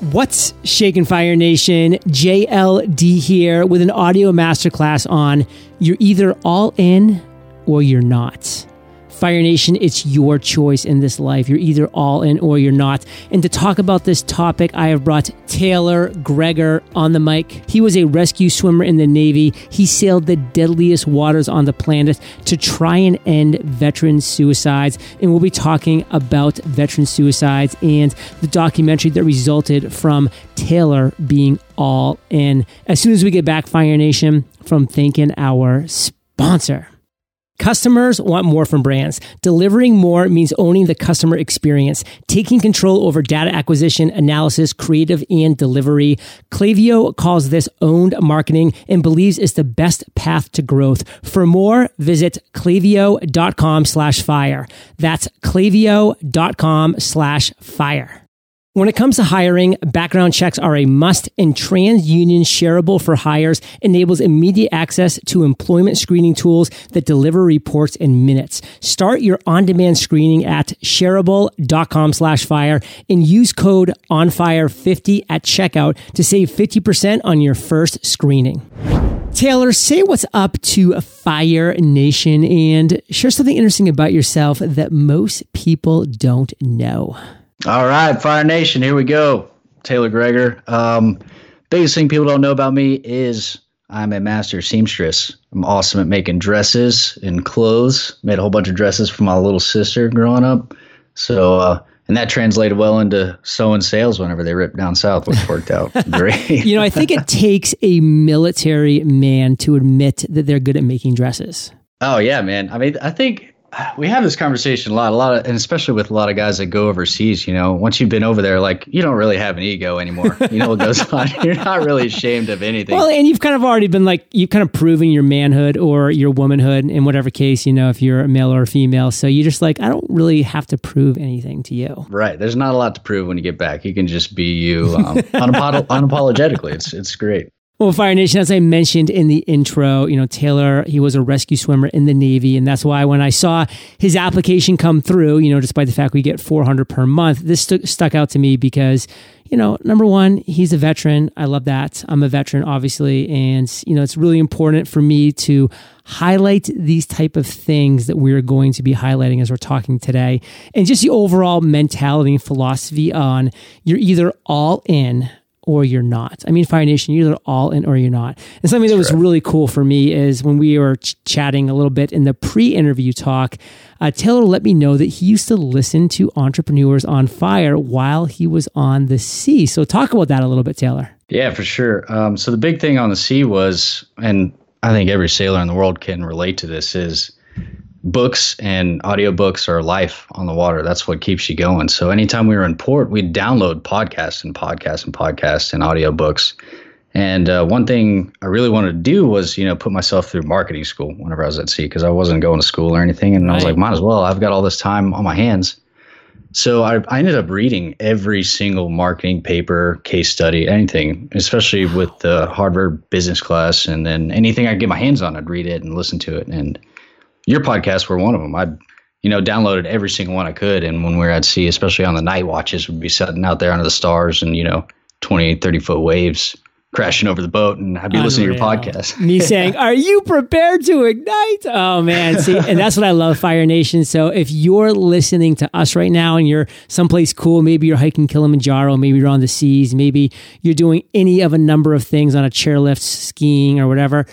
What's Shaking Fire Nation? JLD here with an audio masterclass on you're either all in or you're not. Fire Nation, it's your choice in this life. You're either all in or you're not. And to talk about this topic, I have brought Taylor Grieger on the mic. He was a rescue swimmer in the Navy. He sailed the deadliest waters on the planet to try and end veteran suicides. And we'll be talking about veteran suicides and the documentary that resulted from Taylor being all in. As soon as we get back, Fire Nation, from thanking our sponsor. Customers want more from brands. Delivering more means owning the customer experience, taking control over data acquisition, analysis, creative, and delivery. Klaviyo calls this owned marketing and believes it's the best path to growth. For more, visit klaviyo.com slash fire. That's klaviyo.com slash fire. When it comes to hiring, background checks are a must, and TransUnion Shareable for Hires enables immediate access to employment screening tools that deliver reports in minutes. Start your on-demand screening at shareable.com slash fire and use code ONFIRE50 at checkout to save 50% on your first screening. Taylor, say what's up to Fire Nation and share something interesting about yourself that most people don't know. All right, Fire Nation, here we go. Taylor Grieger. Um, biggest thing people don't know about me is I'm a master seamstress. I'm awesome at making dresses and clothes. Made a whole bunch of dresses for my little sister growing up. So, uh, and that translated well into sewing sales whenever they ripped down south, which worked out great. you know, I think it takes a military man to admit that they're good at making dresses. Oh yeah, man. I mean, I think we have this conversation a lot, a lot of, and especially with a lot of guys that go overseas. You know, once you've been over there, like you don't really have an ego anymore. You know what goes on. You're not really ashamed of anything. Well, and you've kind of already been like you've kind of proven your manhood or your womanhood in whatever case. You know, if you're a male or a female, so you just like I don't really have to prove anything to you. Right. There's not a lot to prove when you get back. You can just be you um, unapologetically. It's it's great. Well, Fire Nation, as I mentioned in the intro, you know, Taylor, he was a rescue swimmer in the Navy. And that's why when I saw his application come through, you know, despite the fact we get 400 per month, this st- stuck out to me because, you know, number one, he's a veteran. I love that. I'm a veteran, obviously. And, you know, it's really important for me to highlight these type of things that we're going to be highlighting as we're talking today. And just the overall mentality and philosophy on you're either all in or you're not. I mean, Fire Nation, you're either all in or you're not. And something that was really cool for me is when we were ch- chatting a little bit in the pre-interview talk, uh, Taylor let me know that he used to listen to Entrepreneurs on Fire while he was on the sea. So talk about that a little bit, Taylor. Yeah, for sure. Um, so the big thing on the sea was, and I think every sailor in the world can relate to this, is books and audiobooks are life on the water. That's what keeps you going. So anytime we were in port, we'd download podcasts and podcasts and podcasts and audiobooks. And uh, one thing I really wanted to do was, you know, put myself through marketing school whenever I was at sea because I wasn't going to school or anything. And right. I was like, might as well. I've got all this time on my hands. So I, I ended up reading every single marketing paper, case study, anything, especially with the Harvard business class. And then anything I could get my hands on, I'd read it and listen to it. And your podcasts were one of them. I, you know, downloaded every single one I could. And when we were at sea, especially on the night watches, we'd be sitting out there under the stars and, you know, 20, 30 foot waves crashing over the boat and I'd be Unreal. listening to your podcast. Me saying, Are you prepared to ignite? Oh man. See, and that's what I love, Fire Nation. So if you're listening to us right now and you're someplace cool, maybe you're hiking Kilimanjaro, maybe you're on the seas, maybe you're doing any of a number of things on a chairlift, skiing, or whatever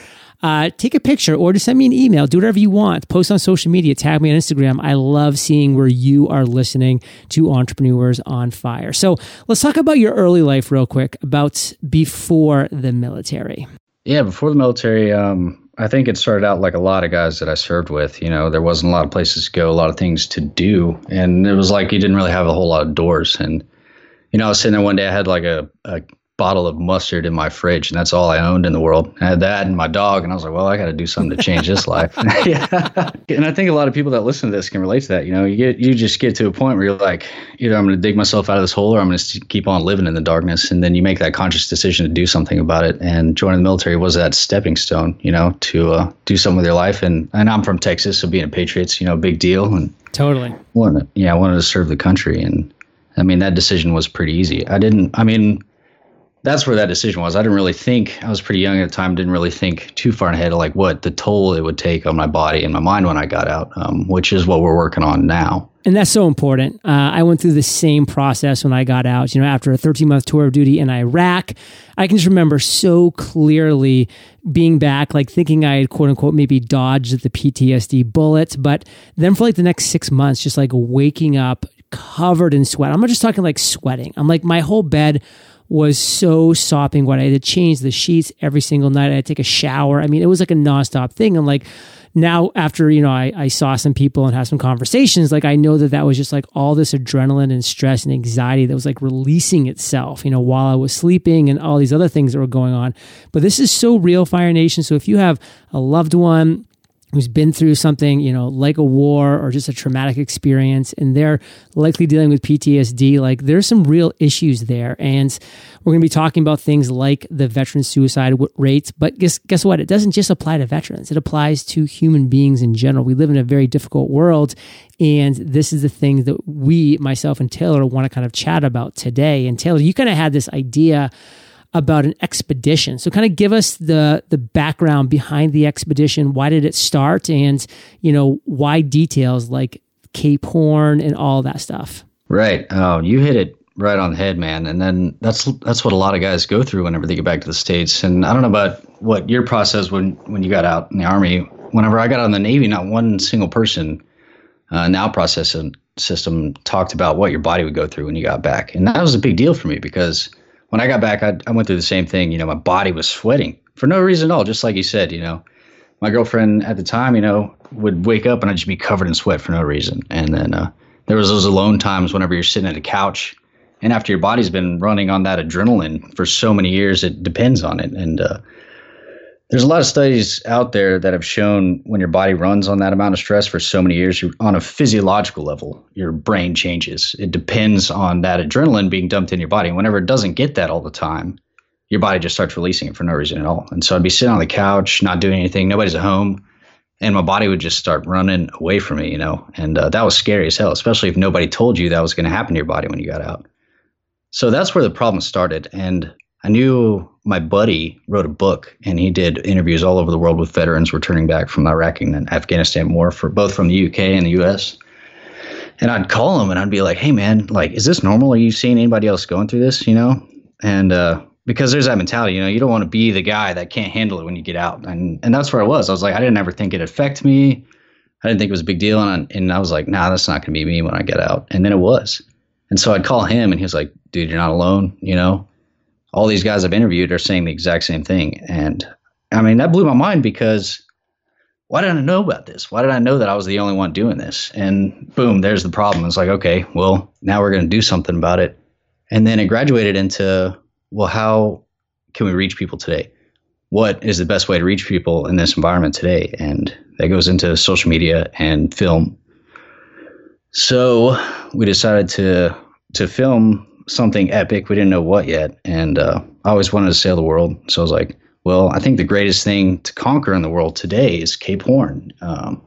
uh, take a picture or just send me an email. Do whatever you want. Post on social media. Tag me on Instagram. I love seeing where you are listening to Entrepreneurs on Fire. So let's talk about your early life real quick, about before the military. Yeah, before the military, um, I think it started out like a lot of guys that I served with. You know, there wasn't a lot of places to go, a lot of things to do. And it was like you didn't really have a whole lot of doors. And, you know, I was sitting there one day, I had like a, a bottle of mustard in my fridge, and that's all I owned in the world. I had that and my dog, and I was like, well, I got to do something to change this life. yeah. And I think a lot of people that listen to this can relate to that. You know, you get you just get to a point where you're like, either I'm going to dig myself out of this hole, or I'm going to keep on living in the darkness. And then you make that conscious decision to do something about it. And joining the military was that stepping stone, you know, to uh, do something with your life. And and I'm from Texas, so being a Patriots, you know, big deal. And totally wanted, yeah, I wanted to serve the country and I mean, that decision was pretty easy. I didn't, I mean, that's where that decision was. I didn't really think, I was pretty young at the time, didn't really think too far ahead of like what the toll it would take on my body and my mind when I got out, um, which is what we're working on now. And that's so important. Uh, I went through the same process when I got out. You know, after a 13 month tour of duty in Iraq, I can just remember so clearly being back, like thinking I had quote unquote maybe dodged the PTSD bullets. But then for like the next six months, just like waking up covered in sweat. I'm not just talking like sweating. I'm like, my whole bed was so sopping wet. I had to change the sheets every single night. I had to take a shower. I mean, it was like a nonstop thing. I'm like, now after you know I, I saw some people and had some conversations like i know that that was just like all this adrenaline and stress and anxiety that was like releasing itself you know while i was sleeping and all these other things that were going on but this is so real fire nation so if you have a loved one who's been through something, you know, like a war or just a traumatic experience, and they're likely dealing with PTSD, like there's some real issues there. And we're going to be talking about things like the veteran suicide rates. But guess, guess what? It doesn't just apply to veterans, it applies to human beings in general. We live in a very difficult world. And this is the thing that we, myself and Taylor, want to kind of chat about today. And Taylor, you kind of had this idea about an expedition. So kind of give us the the background behind the expedition. Why did it start and, you know, why details like Cape Horn and all that stuff. Right. Oh, you hit it right on the head, man. And then that's that's what a lot of guys go through whenever they get back to the states. And I don't know about what your process when when you got out in the army. Whenever I got out in the Navy, not one single person uh, now processing system talked about what your body would go through when you got back, and that was a big deal for me because when I got back, I, I went through the same thing. You know, my body was sweating for no reason at all, just like you said. You know, my girlfriend at the time, you know, would wake up and I'd just be covered in sweat for no reason. And then uh, there was those alone times whenever you're sitting at a couch, and after your body's been running on that adrenaline for so many years, it depends on it. And uh, there's a lot of studies out there that have shown when your body runs on that amount of stress for so many years, on a physiological level, your brain changes. It depends on that adrenaline being dumped in your body. And whenever it doesn't get that all the time, your body just starts releasing it for no reason at all. And so I'd be sitting on the couch, not doing anything, nobody's at home, and my body would just start running away from me, you know. And uh, that was scary as hell, especially if nobody told you that was going to happen to your body when you got out. So that's where the problem started. And I knew my buddy wrote a book and he did interviews all over the world with veterans returning back from Iraq and Afghanistan war for both from the UK and the US. And I'd call him and I'd be like, "Hey man, like is this normal? Are you seeing anybody else going through this, you know?" And uh, because there's that mentality, you know, you don't want to be the guy that can't handle it when you get out. And and that's where I was. I was like, I didn't ever think it'd affect me. I didn't think it was a big deal. And I, and I was like, nah, that's not going to be me when I get out. And then it was. And so I'd call him and he was like, dude, you're not alone, you know? All these guys I've interviewed are saying the exact same thing. And I mean, that blew my mind because why didn't I know about this? Why did I know that I was the only one doing this? And boom, there's the problem. It's like, okay, well, now we're going to do something about it. And then it graduated into, well, how can we reach people today? What is the best way to reach people in this environment today? And that goes into social media and film. So we decided to to film something epic. We didn't know what yet, and uh, I always wanted to sail the world. So I was like, well, I think the greatest thing to conquer in the world today is Cape Horn. Um,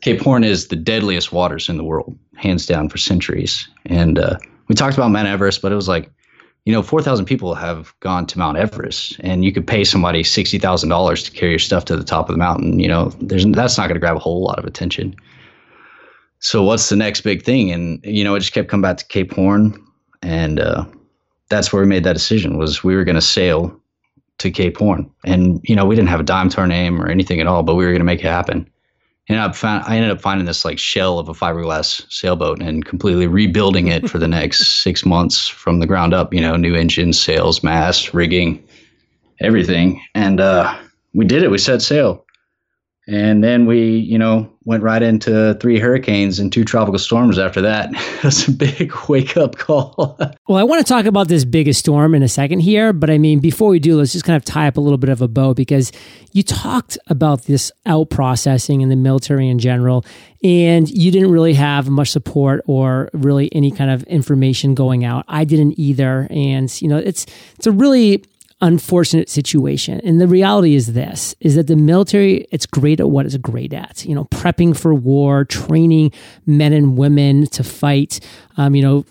Cape Horn is the deadliest waters in the world, hands down for centuries. And uh, we talked about Mount Everest, but it was like, you know, 4,000 people have gone to Mount Everest, and you could pay somebody $60,000 to carry your stuff to the top of the mountain. You know, there's, that's not going to grab a whole lot of attention. So, what's the next big thing? And, you know, it just kept coming back to Cape Horn and uh, that's where we made that decision was we were going to sail to Cape Horn, and you know we didn't have a dime to our name or anything at all, but we were going to make it happen. And I, found, I ended up finding this like shell of a fiberglass sailboat and completely rebuilding it for the next six months from the ground up. You know, new engines, sails, mast, rigging, everything, and uh, we did it. We set sail, and then we, you know, went right into three hurricanes and two tropical storms after that. That's a big wake up call. well, I want to talk about this biggest storm in a second here, but I mean, before we do, let's just kind of tie up a little bit of a bow because you talked about this out processing in the military in general, and you didn't really have much support or really any kind of information going out. I didn't either. And, you know, it's, it's a really, unfortunate situation. And the reality is this is that the military, it's great at what it's great at, you know, prepping for war, training men and women to fight, um, you know,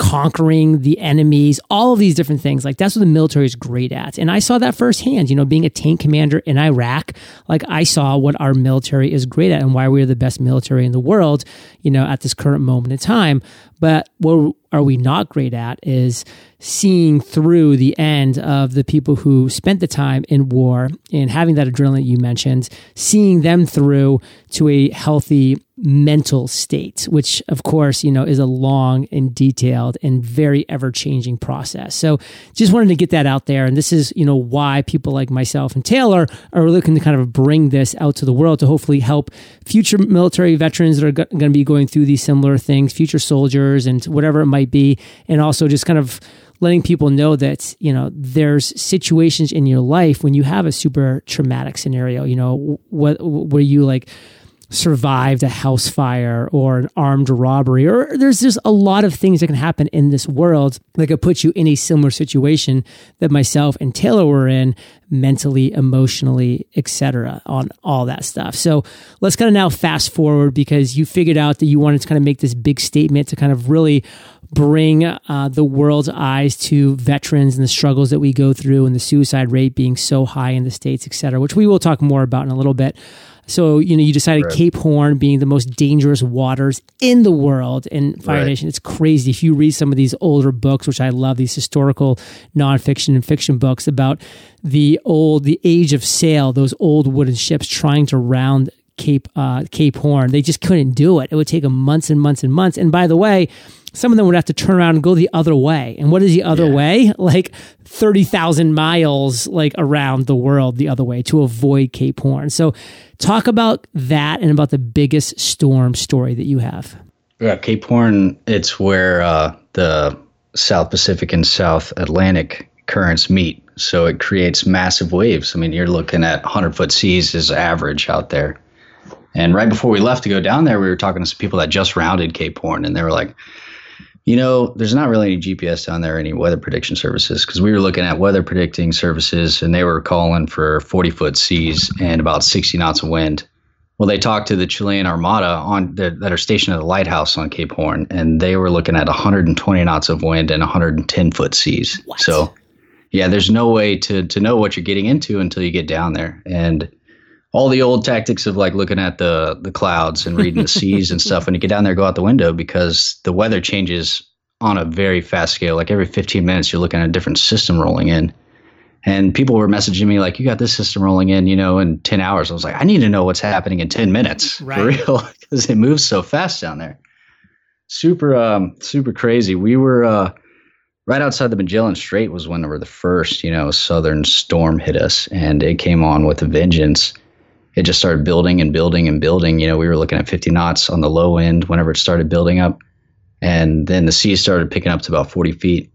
conquering the enemies, all of these different things. Like that's what the military is great at. And I saw that firsthand, you know, being a tank commander in Iraq, like I saw what our military is great at and why we're the best military in the world, you know, at this current moment in time. But what are we not great at is seeing through the end of the people who spent the time in war and having that adrenaline you mentioned, seeing them through to a healthy mental state, which of course, you know, is a long and detailed and very ever changing process. So just wanted to get that out there. And this is, you know, why people like myself and Taylor are looking to kind of bring this out to the world to hopefully help future military veterans that are going to be going through these similar things, future soldiers and whatever it might be. And also just kind of letting people know that you know there's situations in your life when you have a super traumatic scenario you know what where you like survived a house fire or an armed robbery, or there's just a lot of things that can happen in this world that could put you in a similar situation that myself and Taylor were in mentally, emotionally, etc. on all that stuff. So let's kind of now fast forward because you figured out that you wanted to kind of make this big statement to kind of really bring uh, the world's eyes to veterans and the struggles that we go through and the suicide rate being so high in the states, et cetera, which we will talk more about in a little bit. So, you know, you decided right. Cape Horn being the most dangerous waters in the world in Fire right. Nation. It's crazy. If you read some of these older books, which I love, these historical nonfiction and fiction books about the old, the age of sail, those old wooden ships trying to round Cape uh, Cape Horn. They just couldn't do it. It would take them months and months and months. And by the way, some of them would have to turn around and go the other way. And what is the other yeah. way? Like 30,000 miles like around the world the other way to avoid Cape Horn. So talk about that and about the biggest storm story that you have. Yeah, Cape Horn, it's where uh, the South Pacific and South Atlantic currents meet. So it creates massive waves. I mean, you're looking at 100 foot seas is average out there. And right before we left to go down there, we were talking to some people that just rounded Cape Horn, and they were like, you know, there's not really any GPS down there, any weather prediction services, because we were looking at weather predicting services and they were calling for 40 foot seas and about 60 knots of wind. Well, they talked to the Chilean Armada on the, that are stationed at the lighthouse on Cape Horn, and they were looking at 120 knots of wind and 110 foot seas. What? So, yeah, there's no way to to know what you're getting into until you get down there. And all the old tactics of like looking at the the clouds and reading the seas and stuff when you get down there go out the window because the weather changes on a very fast scale. Like every 15 minutes you're looking at a different system rolling in. And people were messaging me like you got this system rolling in you know in 10 hours. I was like i need to know what's happening in 10 minutes right. for real because it moves so fast down there. Super um super crazy. We were uh right outside the Magellan Strait was when we were the first, you know, southern storm hit us, and it came on with a vengeance it just started building and building and building. You know, we were looking at 50 knots on the low end whenever it started building up. And then the sea started picking up to about 40 feet.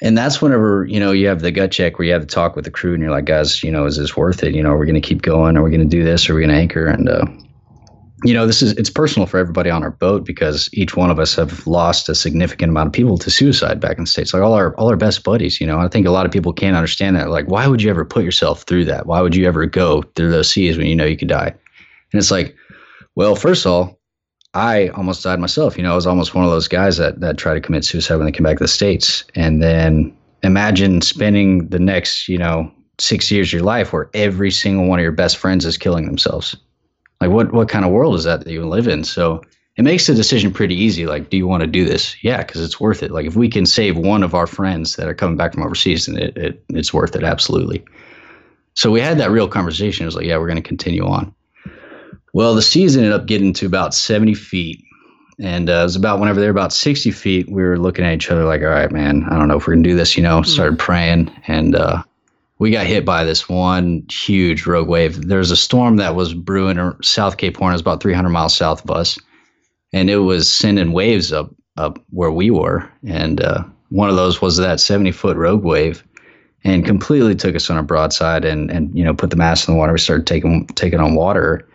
And that's whenever, you know, you have the gut check where you have to talk with the crew and you're like, guys, you know, is this worth it? You know, are we going to keep going? Are we going to do this? Are we going to anchor? And, uh, you know, this is it's personal for everybody on our boat because each one of us have lost a significant amount of people to suicide back in the states. Like all our all our best buddies, you know. I think a lot of people can't understand that. Like, why would you ever put yourself through that? Why would you ever go through those seas when you know you could die? And it's like, well, first of all, I almost died myself. You know, I was almost one of those guys that that try to commit suicide when they came back to the states. And then imagine spending the next, you know, six years of your life where every single one of your best friends is killing themselves like what what kind of world is that that you live in? So it makes the decision pretty easy. Like do you want to do this? Yeah because it's worth it. Like if we can save one of our friends that are coming back from overseas then it, it it's worth it absolutely. So we had that real conversation. It was like yeah we're going to continue on. Well the seas ended up getting to about 70 feet and uh, it was about whenever they were about 60 feet we were looking at each other like all right man i don't know if we're going to do this you know started praying and uh, we got hit by this one huge rogue wave. There's a storm that was brewing South Cape Horn, it was about 300 miles south of us, and it was sending waves up up where we were. And uh, one of those was that 70 foot rogue wave, and completely took us on a broadside and and you know put the mast in the water. We started taking taking on water,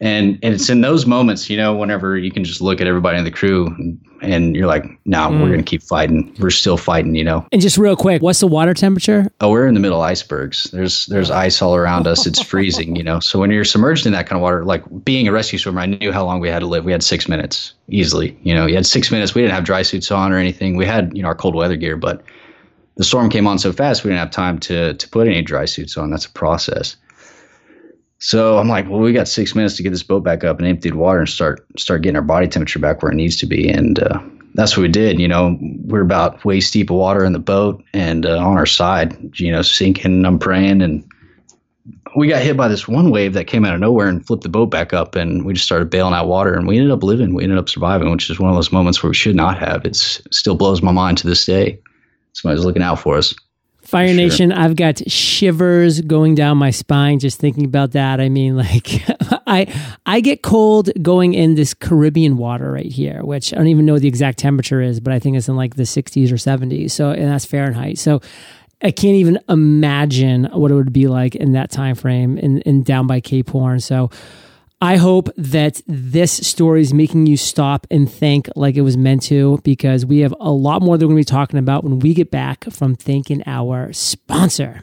And, and it's in those moments, you know, whenever you can just look at everybody in the crew and, and you're like, no, nah, mm. we're going to keep fighting. We're still fighting, you know. And just real quick, what's the water temperature? Oh, we're in the middle of icebergs. There's there's ice all around us. It's freezing, you know. So when you're submerged in that kind of water, like being a rescue swimmer, I knew how long we had to live. We had six minutes easily. You know, you had six minutes. We didn't have dry suits on or anything. We had, you know, our cold weather gear, but the storm came on so fast we didn't have time to to put any dry suits on. That's a process. So I'm like, well, we got six minutes to get this boat back up and empty the water and start start getting our body temperature back where it needs to be. And uh, that's what we did. You know, we're about waist deep of water in the boat and uh, on our side, you know, sinking. I'm praying, and we got hit by this one wave that came out of nowhere and flipped the boat back up, and we just started bailing out water, and we ended up living. We ended up surviving, which is one of those moments where we should not have. It's it still blows my mind to this day. Somebody's looking out for us. Fire sure. Nation, I've got shivers going down my spine just thinking about that. I mean, like I I get cold going in this Caribbean water right here, which I don't even know what the exact temperature is, but I think it's in like the 60s or 70s. So and that's Fahrenheit. So I can't even imagine what it would be like in that time frame in, in down by Cape Horn. So I hope that this story is making you stop and think like it was meant to, because we have a lot more that we're going to be talking about when we get back from thanking our sponsor.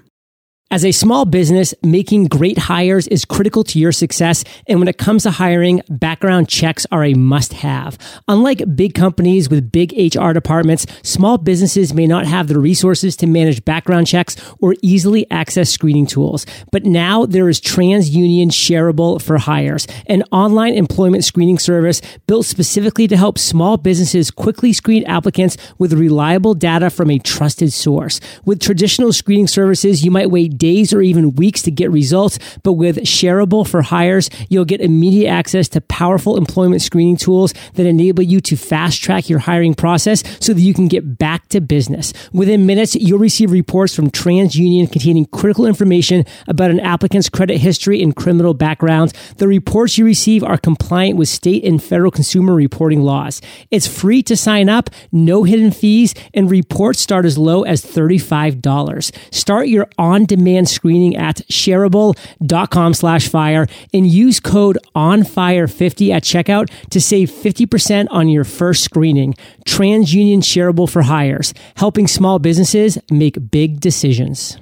As a small business, making great hires is critical to your success. And when it comes to hiring, background checks are a must have. Unlike big companies with big HR departments, small businesses may not have the resources to manage background checks or easily access screening tools. But now there is TransUnion Shareable for Hires, an online employment screening service built specifically to help small businesses quickly screen applicants with reliable data from a trusted source. With traditional screening services, you might wait days or even weeks to get results. But with Shareable for Hires, you'll get immediate access to powerful employment screening tools that enable you to fast track your hiring process so that you can get back to business. Within minutes, you'll receive reports from TransUnion containing critical information about an applicant's credit history and criminal background. The reports you receive are compliant with state and federal consumer reporting laws. It's free to sign up, no hidden fees, and reports start as low as $35. Start your on demand screening at shareable.com slash fire and use code ONFIRE50 at checkout to save 50% on your first screening. TransUnion Shareable for Hires, helping small businesses make big decisions.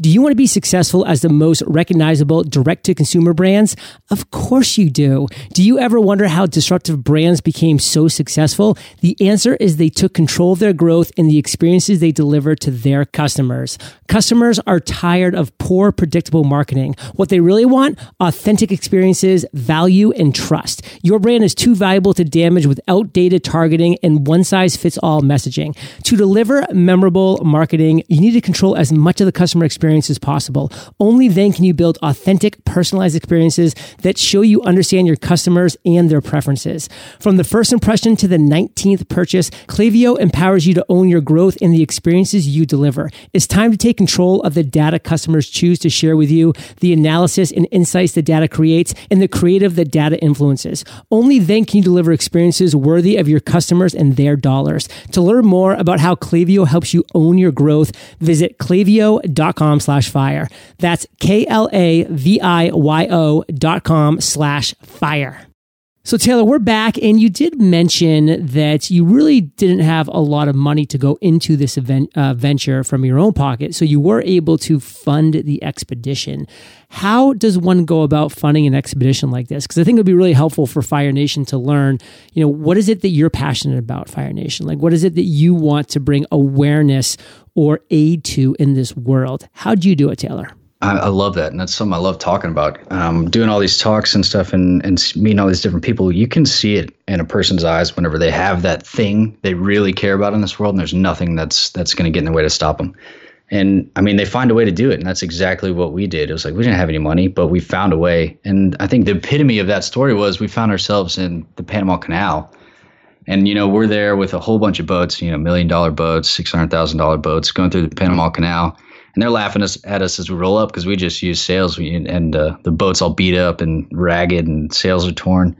Do you want to be successful as the most recognizable direct to consumer brands? Of course you do. Do you ever wonder how disruptive brands became so successful? The answer is they took control of their growth and the experiences they deliver to their customers. Customers are tired of poor, predictable marketing. What they really want? Authentic experiences, value, and trust. Your brand is too valuable to damage with outdated targeting and one size fits all messaging. To deliver memorable marketing, you need to control as much of the customer experience experience as possible. Only then can you build authentic, personalized experiences that show you understand your customers and their preferences. From the first impression to the 19th purchase, Klaviyo empowers you to own your growth in the experiences you deliver. It's time to take control of the data customers choose to share with you, the analysis and insights the data creates, and the creative that data influences. Only then can you deliver experiences worthy of your customers and their dollars. To learn more about how Klaviyo helps you own your growth, visit klaviyo.com slash fire. That's K-L-A-V-I-Y-O dot com slash fire. So, Taylor, we're back, and you did mention that you really didn't have a lot of money to go into this event, uh, venture from your own pocket. So, you were able to fund the expedition. How does one go about funding an expedition like this? Because I think it would be really helpful for Fire Nation to learn, you know, what is it that you're passionate about, Fire Nation? Like, what is it that you want to bring awareness or aid to in this world? How do you do it, Taylor? I, I, love that, and that's something I love talking about. Um, doing all these talks and stuff, and and meeting all these different people, you can see it in a person's eyes whenever they have that thing they really care about in this world, and there's nothing that's that's going to get in the way to stop them. And I mean, they find a way to do it, and that's exactly what we did. It was like we didn't have any money, but we found a way. And I think the epitome of that story was we found ourselves in the Panama Canal, and you know we're there with a whole bunch of boats, you know, million dollar boats, six hundred thousand dollar boats, going through the Panama Canal and they're laughing us, at us as we roll up because we just use sails and uh, the boat's all beat up and ragged and sails are torn.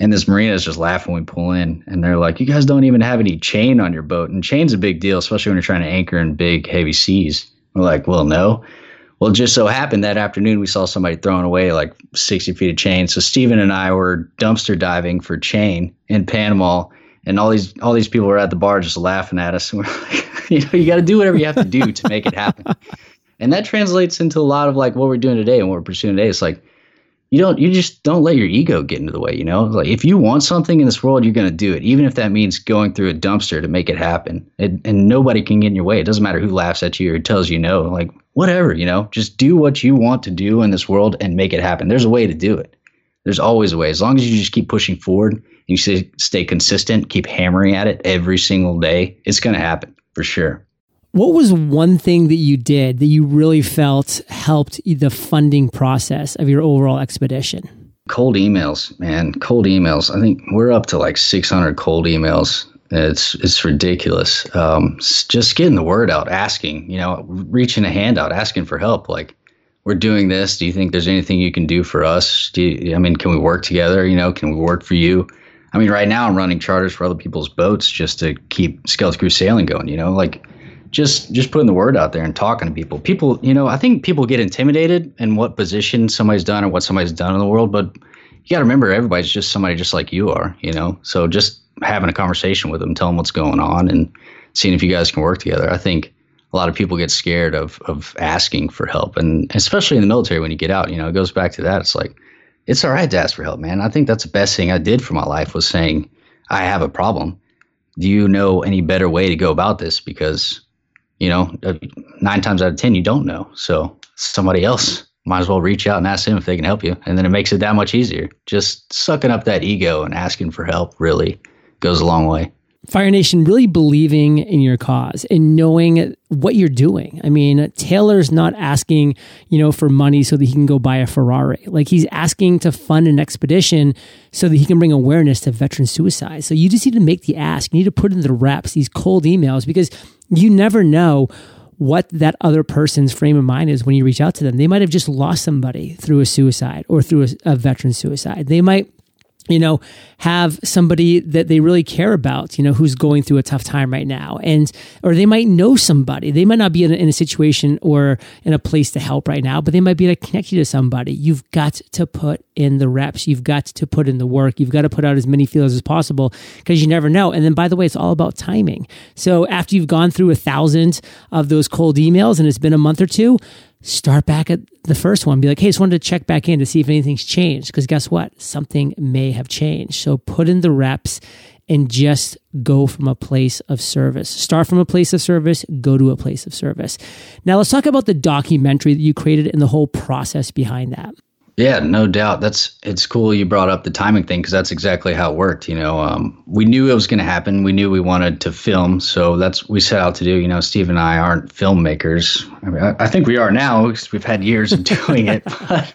And this marina is just laughing when we pull in, and they're like, "You guys don't even have any chain on your boat." And chain's a big deal, especially when you're trying to anchor in big, heavy seas. We're like, "Well, no." Well, just so happened that afternoon we saw somebody throwing away like 60 feet of chain. So Stephen and I were dumpster diving for chain in Panama, and all these all these people were at the bar just laughing at us. And we're like, you know, you got to do whatever you have to do to make it happen. And that translates into a lot of like what we're doing today and what we're pursuing today. It's like you don't you just don't let your ego get into the way you know? Like if you want something in this world you're going to do it even if that means going through a dumpster to make it happen. It, and nobody can get in your way. It doesn't matter who laughs at you or tells you no like whatever you know? Just do what you want to do in this world and make it happen. There's a way to do it. There's always a way. As long as you just keep pushing forward you stay, stay consistent keep hammering at it every single day it's going to happen for sure what was one thing that you did that you really felt helped the funding process of your overall expedition? Cold emails, man. Cold emails. I think we're up to like 600 cold emails. It's it's ridiculous. Um, just getting the word out, asking, you know, reaching a hand out, asking for help. Like, we're doing this. Do you think there's anything you can do for us? Do you, I mean, can we work together? You know, can we work for you? I mean, right now I'm running charters for other people's boats just to keep Skeleton Crew sailing going. You know, like just just putting the word out there and talking to people. People, you know, I think people get intimidated in what position somebody's done or what somebody's done in the world, but you got to remember everybody's just somebody just like you are, you know. So just having a conversation with them, tell them what's going on, and seeing if you guys can work together. I think a lot of people get scared of of asking for help, and especially in the military when you get out, you know, it goes back to that. It's like it's all right to ask for help, man. I think that's the best thing I did for my life was saying I have a problem. Do you know any better way to go about this? Because you know, uh, nine times out of 10, you don't know. So somebody else might as well reach out and ask them if they can help you. And then it makes it that much easier. Just sucking up that ego and asking for help really goes a long way. Fire Nation really believing in your cause and knowing what you're doing. I mean, Taylor's not asking, you know, for money so that he can go buy a Ferrari. Like he's asking to fund an expedition so that he can bring awareness to veteran suicide. So you just need to make the ask. You need to put in the reps, these cold emails, because you never know what that other person's frame of mind is when you reach out to them. They might have just lost somebody through a suicide or through a, a veteran suicide. They might you know, have somebody that they really care about, you know, who's going through a tough time right now. And, or they might know somebody. They might not be in a, in a situation or in a place to help right now, but they might be able to connect you to somebody. You've got to put in the reps. You've got to put in the work. You've got to put out as many feelers as possible because you never know. And then, by the way, it's all about timing. So after you've gone through a thousand of those cold emails and it's been a month or two, start back at the first one. Be like, hey, just wanted to check back in to see if anything's changed. Because guess what? Something may have changed. So put in the reps and just go from a place of service. Start from a place of service, go to a place of service. Now, let's talk about the documentary that you created and the whole process behind that. Yeah, no doubt. That's it's cool you brought up the timing thing because that's exactly how it worked. You know, um, we knew it was going to happen. We knew we wanted to film, so that's we set out to do. You know, Steve and I aren't filmmakers. I, mean, I, I think we are now because we've had years of doing it. But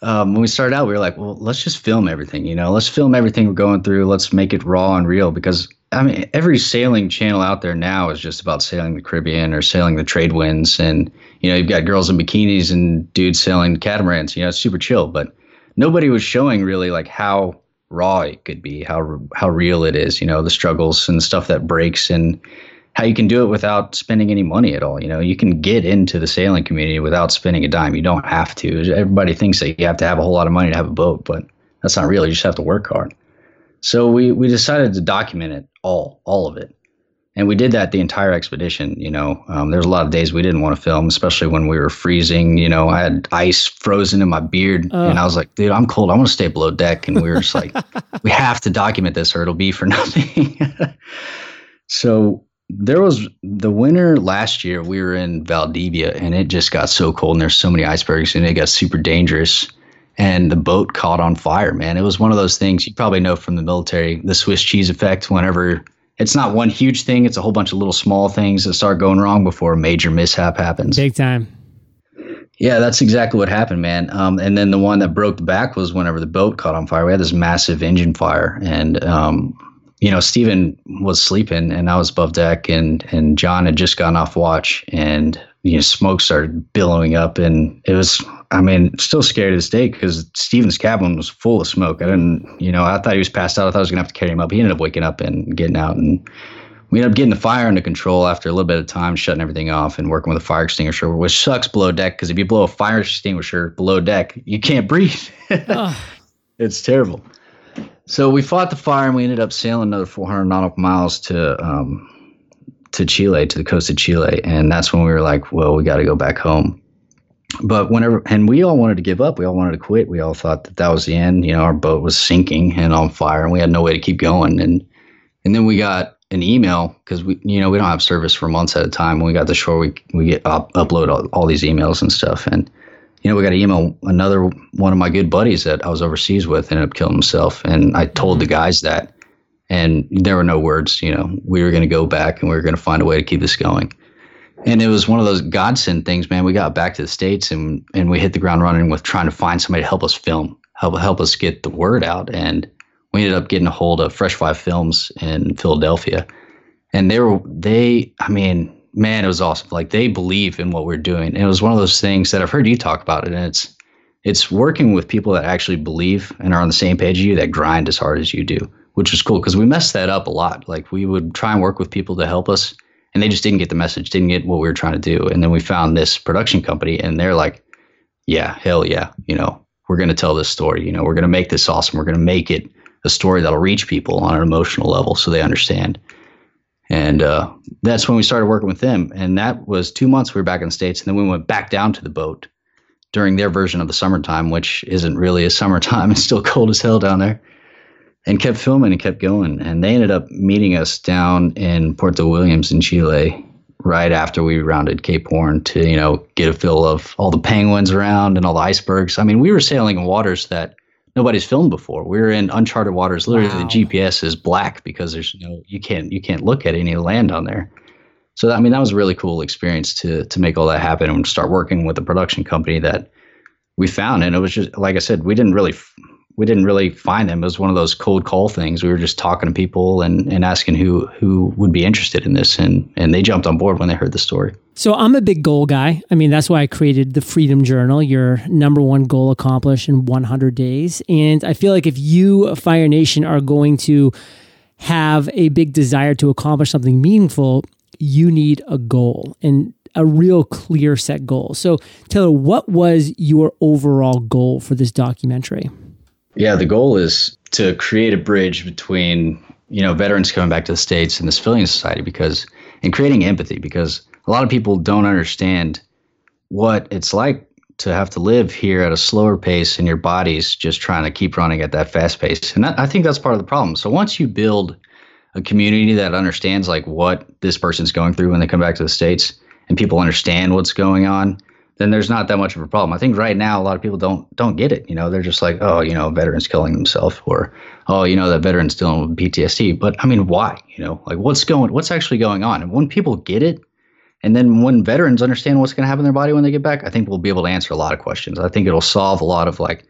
um, when we started out, we were like, well, let's just film everything. You know, let's film everything we're going through. Let's make it raw and real because I mean, every sailing channel out there now is just about sailing the Caribbean or sailing the trade winds and you know, you've got girls in bikinis and dudes sailing catamarans. You know, it's super chill, but nobody was showing really like how raw it could be, how how real it is. You know, the struggles and the stuff that breaks, and how you can do it without spending any money at all. You know, you can get into the sailing community without spending a dime. You don't have to. Everybody thinks that you have to have a whole lot of money to have a boat, but that's not real. You just have to work hard. So we we decided to document it all, all of it and we did that the entire expedition. You know, um, there's a lot of days we didn't want to film, especially when we were freezing. You know, I had ice frozen in my beard, and I was like, "Dude, I'm cold. I want to stay below deck." And we were just like, "We have to document this, or it'll be for nothing." so there was the winter last year. We were in Valdivia, and it just got so cold, and there's so many icebergs, and it got super dangerous. And the boat caught on fire, man. It was one of those things you probably know from the military, the Swiss cheese effect. Whenever it's not one huge thing. It's a whole bunch of little small things that start going wrong before a major mishap happens. Big time. Yeah, that's exactly what happened, man. Um, and then the one that broke the back was whenever the boat caught on fire. We had this massive engine fire, and um, you know, Steven was sleeping, and I was above deck, and and John had just gotten off watch, and you know, smoke started billowing up, and it was I mean, still scared to this day because Steven's cabin was full of smoke. I didn't, you know, I thought he was passed out. I thought I was gonna have to carry him up. He ended up waking up and getting out, and we ended up getting the fire under control after a little bit of time, shutting everything off and working with a fire extinguisher, which sucks below deck because if you blow a fire extinguisher below deck, you can't breathe. it's terrible. So we fought the fire and we ended up sailing another 400 nautical miles to um, to Chile, to the coast of Chile, and that's when we were like, well, we got to go back home. But whenever, and we all wanted to give up. We all wanted to quit. We all thought that that was the end. You know, our boat was sinking and on fire, and we had no way to keep going. And and then we got an email because we, you know, we don't have service for months at a time. When we got to shore, we we get up, upload all, all these emails and stuff, and you know, we got to email another one of my good buddies that I was overseas with ended up killing himself. And I told the guys that, and there were no words. You know, we were going to go back and we were going to find a way to keep this going. And it was one of those godsend things, man. We got back to the states and and we hit the ground running with trying to find somebody to help us film, help help us get the word out. And we ended up getting a hold of Fresh Five Films in Philadelphia, and they were they. I mean, man, it was awesome. Like they believe in what we're doing. And it was one of those things that I've heard you talk about it, and it's it's working with people that actually believe and are on the same page as you that grind as hard as you do, which is cool because we messed that up a lot. Like we would try and work with people to help us, and they just didn't get the message, didn't get what we were trying to do. And then we found this production company, and they're like, "Yeah, hell yeah, you know, we're going to tell this story. You know, we're going to make this awesome. We're going to make it a story that'll reach people on an emotional level so they understand." And uh, that's when we started working with them. And that was two months we were back in the States. And then we went back down to the boat during their version of the summertime, which isn't really a summertime. It's still cold as hell down there. And kept filming and kept going. And they ended up meeting us down in Puerto Williams in Chile right after we rounded Cape Horn to, you know, get a feel of all the penguins around and all the icebergs. I mean, we were sailing in waters that nobody's filmed before. We're in uncharted waters. Literally, wow. the GPS is black because there's no you can't you can't look at any land on there. So I mean, that was a really cool experience to to make all that happen and start working with a production company that we found. And it was just like I said, we didn't really we didn't really find them. It was one of those cold call things. We were just talking to people and, and asking who who would be interested in this, and and they jumped on board when they heard the story. So I'm a big goal guy. I mean, that's why I created the Freedom Journal. Your number one goal accomplished in 100 days, and I feel like if you, Fire Nation, are going to have a big desire to accomplish something meaningful, you need a goal and a real clear set goal. So, Taylor, what was your overall goal for this documentary? Yeah, the goal is to create a bridge between you know veterans coming back to the states and the civilian society because and creating empathy because a lot of people don't understand what it's like to have to live here at a slower pace and your body's just trying to keep running at that fast pace. And that, i think that's part of the problem. So once you build a community that understands like what this person's going through when they come back to the states and people understand what's going on then there's not that much of a problem. I think right now a lot of people don't don't get it. You know, they're just like, oh, you know, veterans killing themselves, or oh, you know, that veteran's dealing with PTSD. But I mean, why? You know, like what's going, what's actually going on? And when people get it, and then when veterans understand what's going to happen in their body when they get back, I think we'll be able to answer a lot of questions. I think it'll solve a lot of like,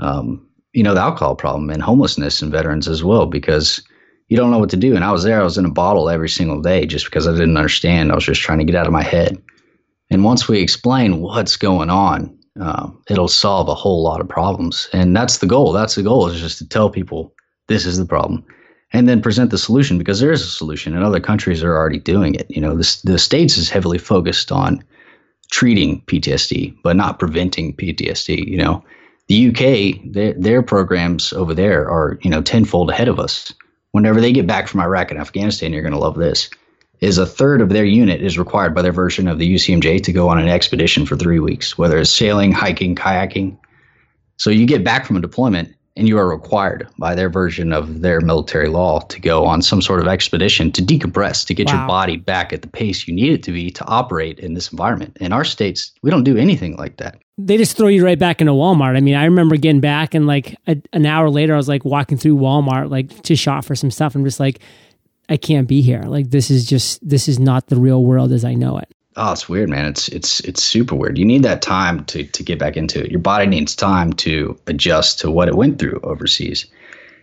um, you know, the alcohol problem and homelessness in veterans as well, because you don't know what to do. And I was there, I was in a bottle every single day just because I didn't understand. I was just trying to get out of my head. And once we explain what's going on, uh, it'll solve a whole lot of problems. And that's the goal. That's the goal is just to tell people this is the problem and then present the solution because there is a solution and other countries are already doing it. You know, the, the States is heavily focused on treating PTSD, but not preventing PTSD. You know, the UK, their, their programs over there are, you know, tenfold ahead of us. Whenever they get back from Iraq and Afghanistan, you're going to love this is a third of their unit is required by their version of the UCMJ to go on an expedition for three weeks, whether it's sailing, hiking, kayaking. So you get back from a deployment and you are required by their version of their military law to go on some sort of expedition to decompress, to get wow. your body back at the pace you need it to be to operate in this environment. In our states, we don't do anything like that. They just throw you right back into Walmart. I mean, I remember getting back and like a, an hour later, I was like walking through Walmart, like to shop for some stuff. I'm just like, I can't be here. Like this is just this is not the real world as I know it. Oh, it's weird, man. It's it's it's super weird. You need that time to to get back into it. Your body needs time to adjust to what it went through overseas.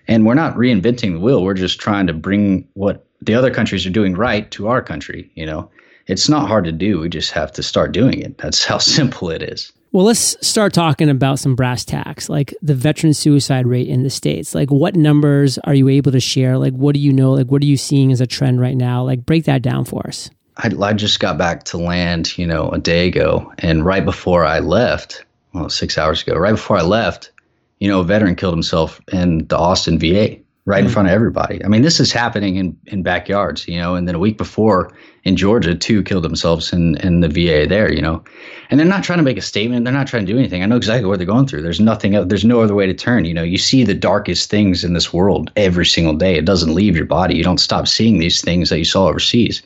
And we're not reinventing the wheel. We're just trying to bring what the other countries are doing right to our country, you know. It's not hard to do. We just have to start doing it. That's how simple it is. Well, let's start talking about some brass tacks, like the veteran suicide rate in the States. Like, what numbers are you able to share? Like, what do you know? Like, what are you seeing as a trend right now? Like, break that down for us. I, I just got back to land, you know, a day ago. And right before I left, well, six hours ago, right before I left, you know, a veteran killed himself in the Austin VA right mm-hmm. in front of everybody. I mean, this is happening in, in backyards, you know, and then a week before in Georgia, two killed themselves in, in the VA there, you know, and they're not trying to make a statement. They're not trying to do anything. I know exactly what they're going through. There's nothing, there's no other way to turn. You know, you see the darkest things in this world every single day. It doesn't leave your body. You don't stop seeing these things that you saw overseas.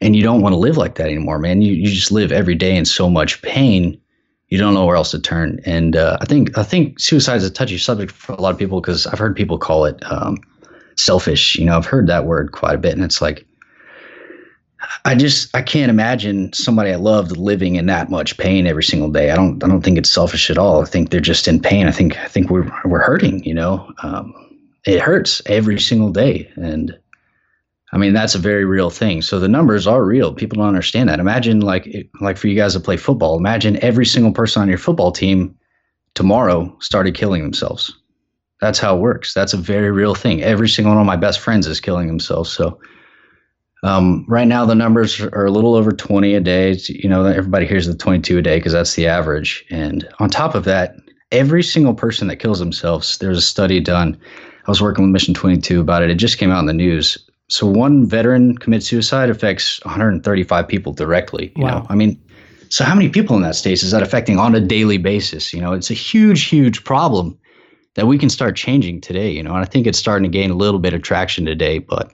And you don't want to live like that anymore, man. You, you just live every day in so much pain you don't know where else to turn. And uh, I think I think suicide is a touchy subject for a lot of people because I've heard people call it um, selfish. You know, I've heard that word quite a bit, and it's like I just I can't imagine somebody I loved living in that much pain every single day. I don't I don't think it's selfish at all. I think they're just in pain. I think I think we're we're hurting. You know, um, it hurts every single day, and I mean, that's a very real thing. So the numbers are real. People don't understand that. Imagine like like for you guys to play football. Imagine every single person on your football team tomorrow started killing themselves. That's how it works. That's a very real thing. Every single one of my best friends is killing themselves. So um, right now the numbers are a little over 20 a day. It's, you know, everybody hears the 22 a day because that's the average. And on top of that, every single person that kills themselves, there's a study done. I was working with Mission 22 about it. It just came out in the news so one veteran commits suicide affects 135 people directly. You wow. know, I mean, so how many people in that state is that affecting on a daily basis? You know, it's a huge, huge problem that we can start changing today. You know, and I think it's starting to gain a little bit of traction today. But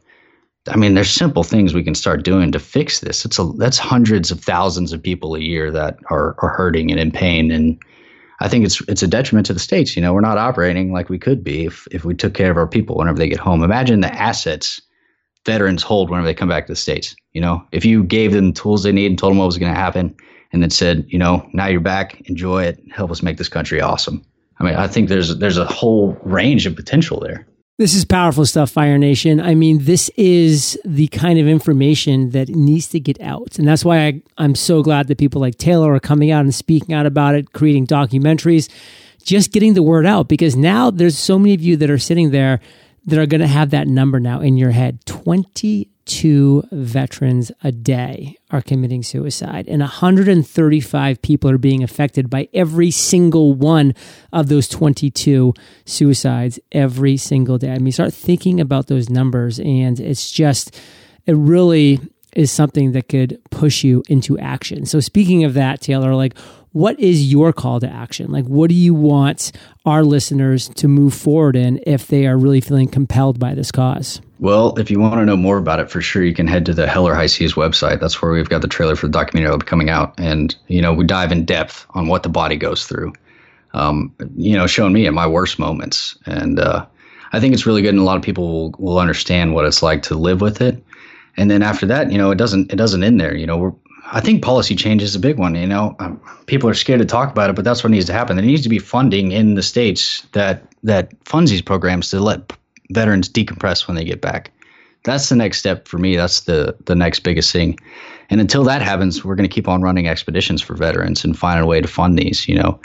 I mean, there's simple things we can start doing to fix this. It's a that's hundreds of thousands of people a year that are are hurting and in pain and. I think it's it's a detriment to the states. You know, we're not operating like we could be if if we took care of our people whenever they get home. Imagine the assets veterans hold whenever they come back to the states. You know, if you gave them the tools they need and told them what was going to happen, and then said, you know, now you're back, enjoy it, help us make this country awesome. I mean, I think there's there's a whole range of potential there. This is powerful stuff, Fire Nation. I mean, this is the kind of information that needs to get out. And that's why I, I'm so glad that people like Taylor are coming out and speaking out about it, creating documentaries, just getting the word out. Because now there's so many of you that are sitting there that are going to have that number now in your head 22 veterans a day are committing suicide, and 135 people are being affected by every single one of those 22 suicides every single day. I mean, start thinking about those numbers, and it's just, it really is something that could push you into action. So, speaking of that, Taylor, like, what is your call to action? Like, what do you want our listeners to move forward in if they are really feeling compelled by this cause? Well, if you want to know more about it, for sure, you can head to the Hell or High Seas website. That's where we've got the trailer for the documentary coming out. And, you know, we dive in depth on what the body goes through, um, you know, showing me at my worst moments. And uh, I think it's really good. And a lot of people will, will understand what it's like to live with it. And then after that, you know, it doesn't it doesn't end there. You know, we're I think policy change is a big one. You know, um, people are scared to talk about it, but that's what needs to happen. There needs to be funding in the states that that funds these programs to let veterans decompress when they get back. That's the next step for me. That's the the next biggest thing. And until that happens, we're going to keep on running expeditions for veterans and find a way to fund these. You know,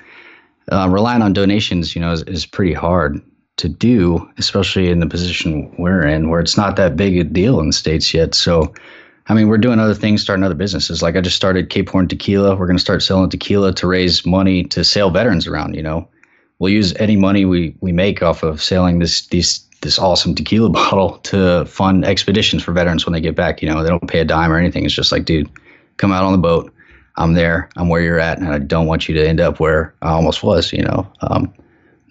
uh, relying on donations, you know, is, is pretty hard to do, especially in the position we're in, where it's not that big a deal in the states yet. So I mean, we're doing other things, starting other businesses. Like I just started Cape Horn Tequila. We're going to start selling tequila to raise money to sail veterans around. You know, we'll use any money we we make off of selling this these this awesome tequila bottle to fund expeditions for veterans when they get back. You know, they don't pay a dime or anything. It's just like, dude, come out on the boat. I'm there. I'm where you're at, and I don't want you to end up where I almost was. You know, um,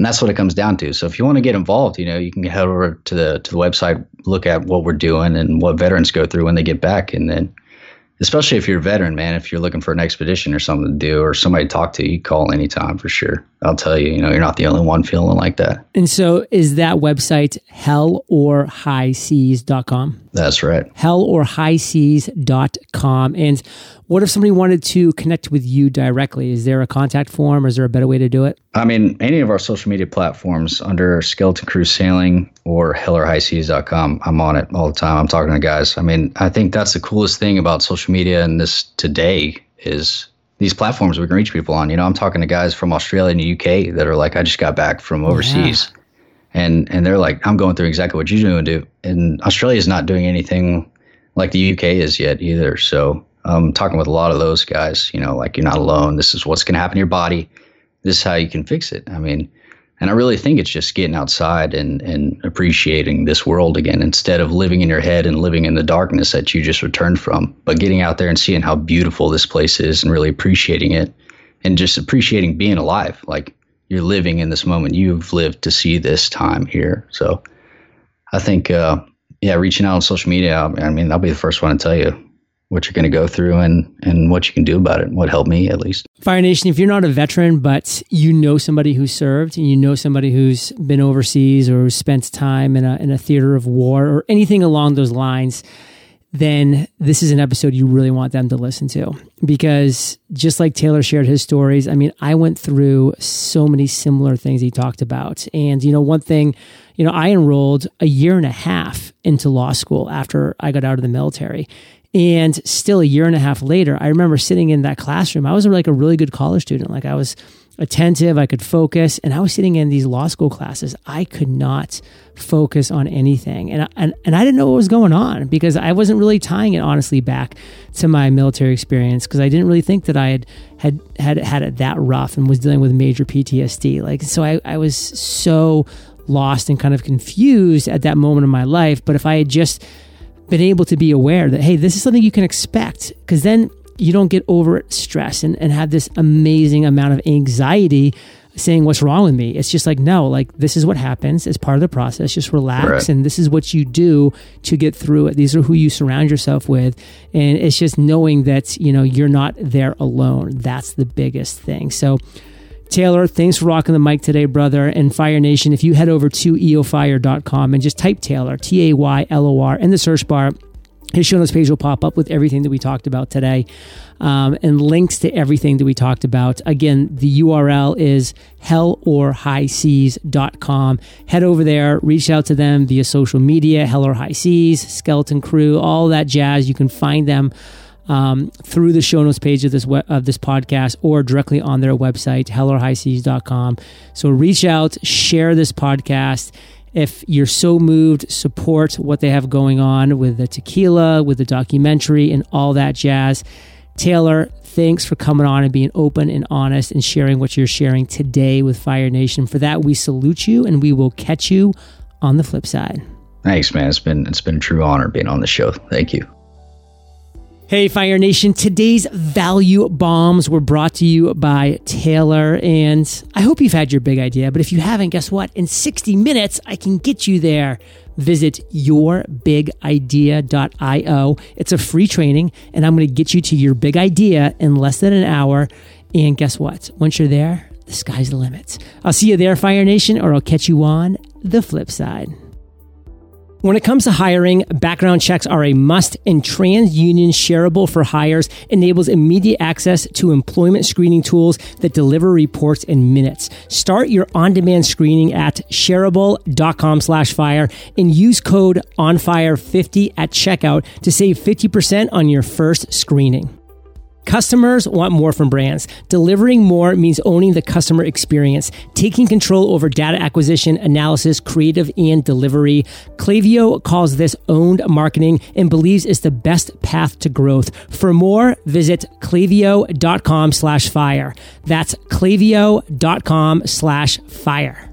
and that's what it comes down to. So if you want to get involved, you know, you can head over to the to the website, look at what we're doing and what veterans go through when they get back, and then especially if you're a veteran, man, if you're looking for an expedition or something to do or somebody to talk to, you call anytime for sure. I'll tell you, you know, you're not the only one feeling like that. And so is that website hellorhighseas.com? That's right. hellorhighseas.com. And what if somebody wanted to connect with you directly? Is there a contact form or is there a better way to do it? I mean, any of our social media platforms under Skeleton Crew Sailing or hellorhighseas.com, I'm on it all the time. I'm talking to guys. I mean, I think that's the coolest thing about social media and this today is these platforms we can reach people on. You know, I'm talking to guys from Australia and the UK that are like, I just got back from overseas. Yeah. And, and they're like, I'm going through exactly what you're doing, dude. And Australia is not doing anything like the UK is yet either. So I'm um, talking with a lot of those guys, you know, like you're not alone. This is what's going to happen to your body. This is how you can fix it. I mean, and I really think it's just getting outside and, and appreciating this world again instead of living in your head and living in the darkness that you just returned from, but getting out there and seeing how beautiful this place is and really appreciating it and just appreciating being alive. Like you're living in this moment. You've lived to see this time here. So I think, uh, yeah, reaching out on social media, I mean, I'll be the first one to tell you what you're going to go through and and what you can do about it what helped me at least fire nation if you're not a veteran but you know somebody who served and you know somebody who's been overseas or spent time in a, in a theater of war or anything along those lines then this is an episode you really want them to listen to because just like Taylor shared his stories, I mean, I went through so many similar things he talked about. And, you know, one thing, you know, I enrolled a year and a half into law school after I got out of the military. And still a year and a half later, I remember sitting in that classroom. I was like a really good college student. Like I was attentive, I could focus, and I was sitting in these law school classes. I could not focus on anything. And, and, and I didn't know what was going on because I wasn't really tying it honestly back to my military experience because I didn't really think that I had, had, had, had it that rough and was dealing with major PTSD. Like, so I, I was so lost and kind of confused at that moment in my life. But if I had just been able to be aware that, hey, this is something you can expect, because then you don't get over stress and, and have this amazing amount of anxiety saying what's wrong with me. It's just like, no, like this is what happens. It's part of the process. Just relax. Right. And this is what you do to get through it. These are who you surround yourself with. And it's just knowing that, you know, you're not there alone. That's the biggest thing. So Taylor, thanks for rocking the mic today, brother. And Fire Nation, if you head over to eofire.com and just type Taylor, T A Y L O R, in the search bar, his show notes page will pop up with everything that we talked about today um, and links to everything that we talked about. Again, the URL is hellorhighseas.com. Head over there, reach out to them via social media, Hell or High Seas, Skeleton Crew, all that jazz. You can find them um, through the show notes page of this we- of this podcast or directly on their website, hellorhighseas.com. So reach out, share this podcast. If you're so moved, support what they have going on with the tequila, with the documentary, and all that jazz. Taylor, thanks for coming on and being open and honest and sharing what you're sharing today with Fire Nation. For that, we salute you and we will catch you on the flip side. Thanks, man. It's been it's been a true honor being on the show. Thank you. Hey, Fire Nation. Today's value bombs were brought to you by Taylor. And I hope you've had your big idea. But if you haven't, guess what? In 60 minutes, I can get you there. Visit yourbigidea.io. It's a free training, and I'm going to get you to your big idea in less than an hour. And guess what? Once you're there, the sky's the limit. I'll see you there, Fire Nation, or I'll catch you on the flip side. When it comes to hiring, background checks are a must, and TransUnion Shareable for Hires enables immediate access to employment screening tools that deliver reports in minutes. Start your on-demand screening at shareable.com slash fire and use code ONFIRE50 at checkout to save 50% on your first screening. Customers want more from brands. Delivering more means owning the customer experience, taking control over data acquisition, analysis, creative, and delivery. Klaviyo calls this owned marketing and believes it's the best path to growth. For more, visit klaviyo.com slash fire. That's klaviyo.com slash fire.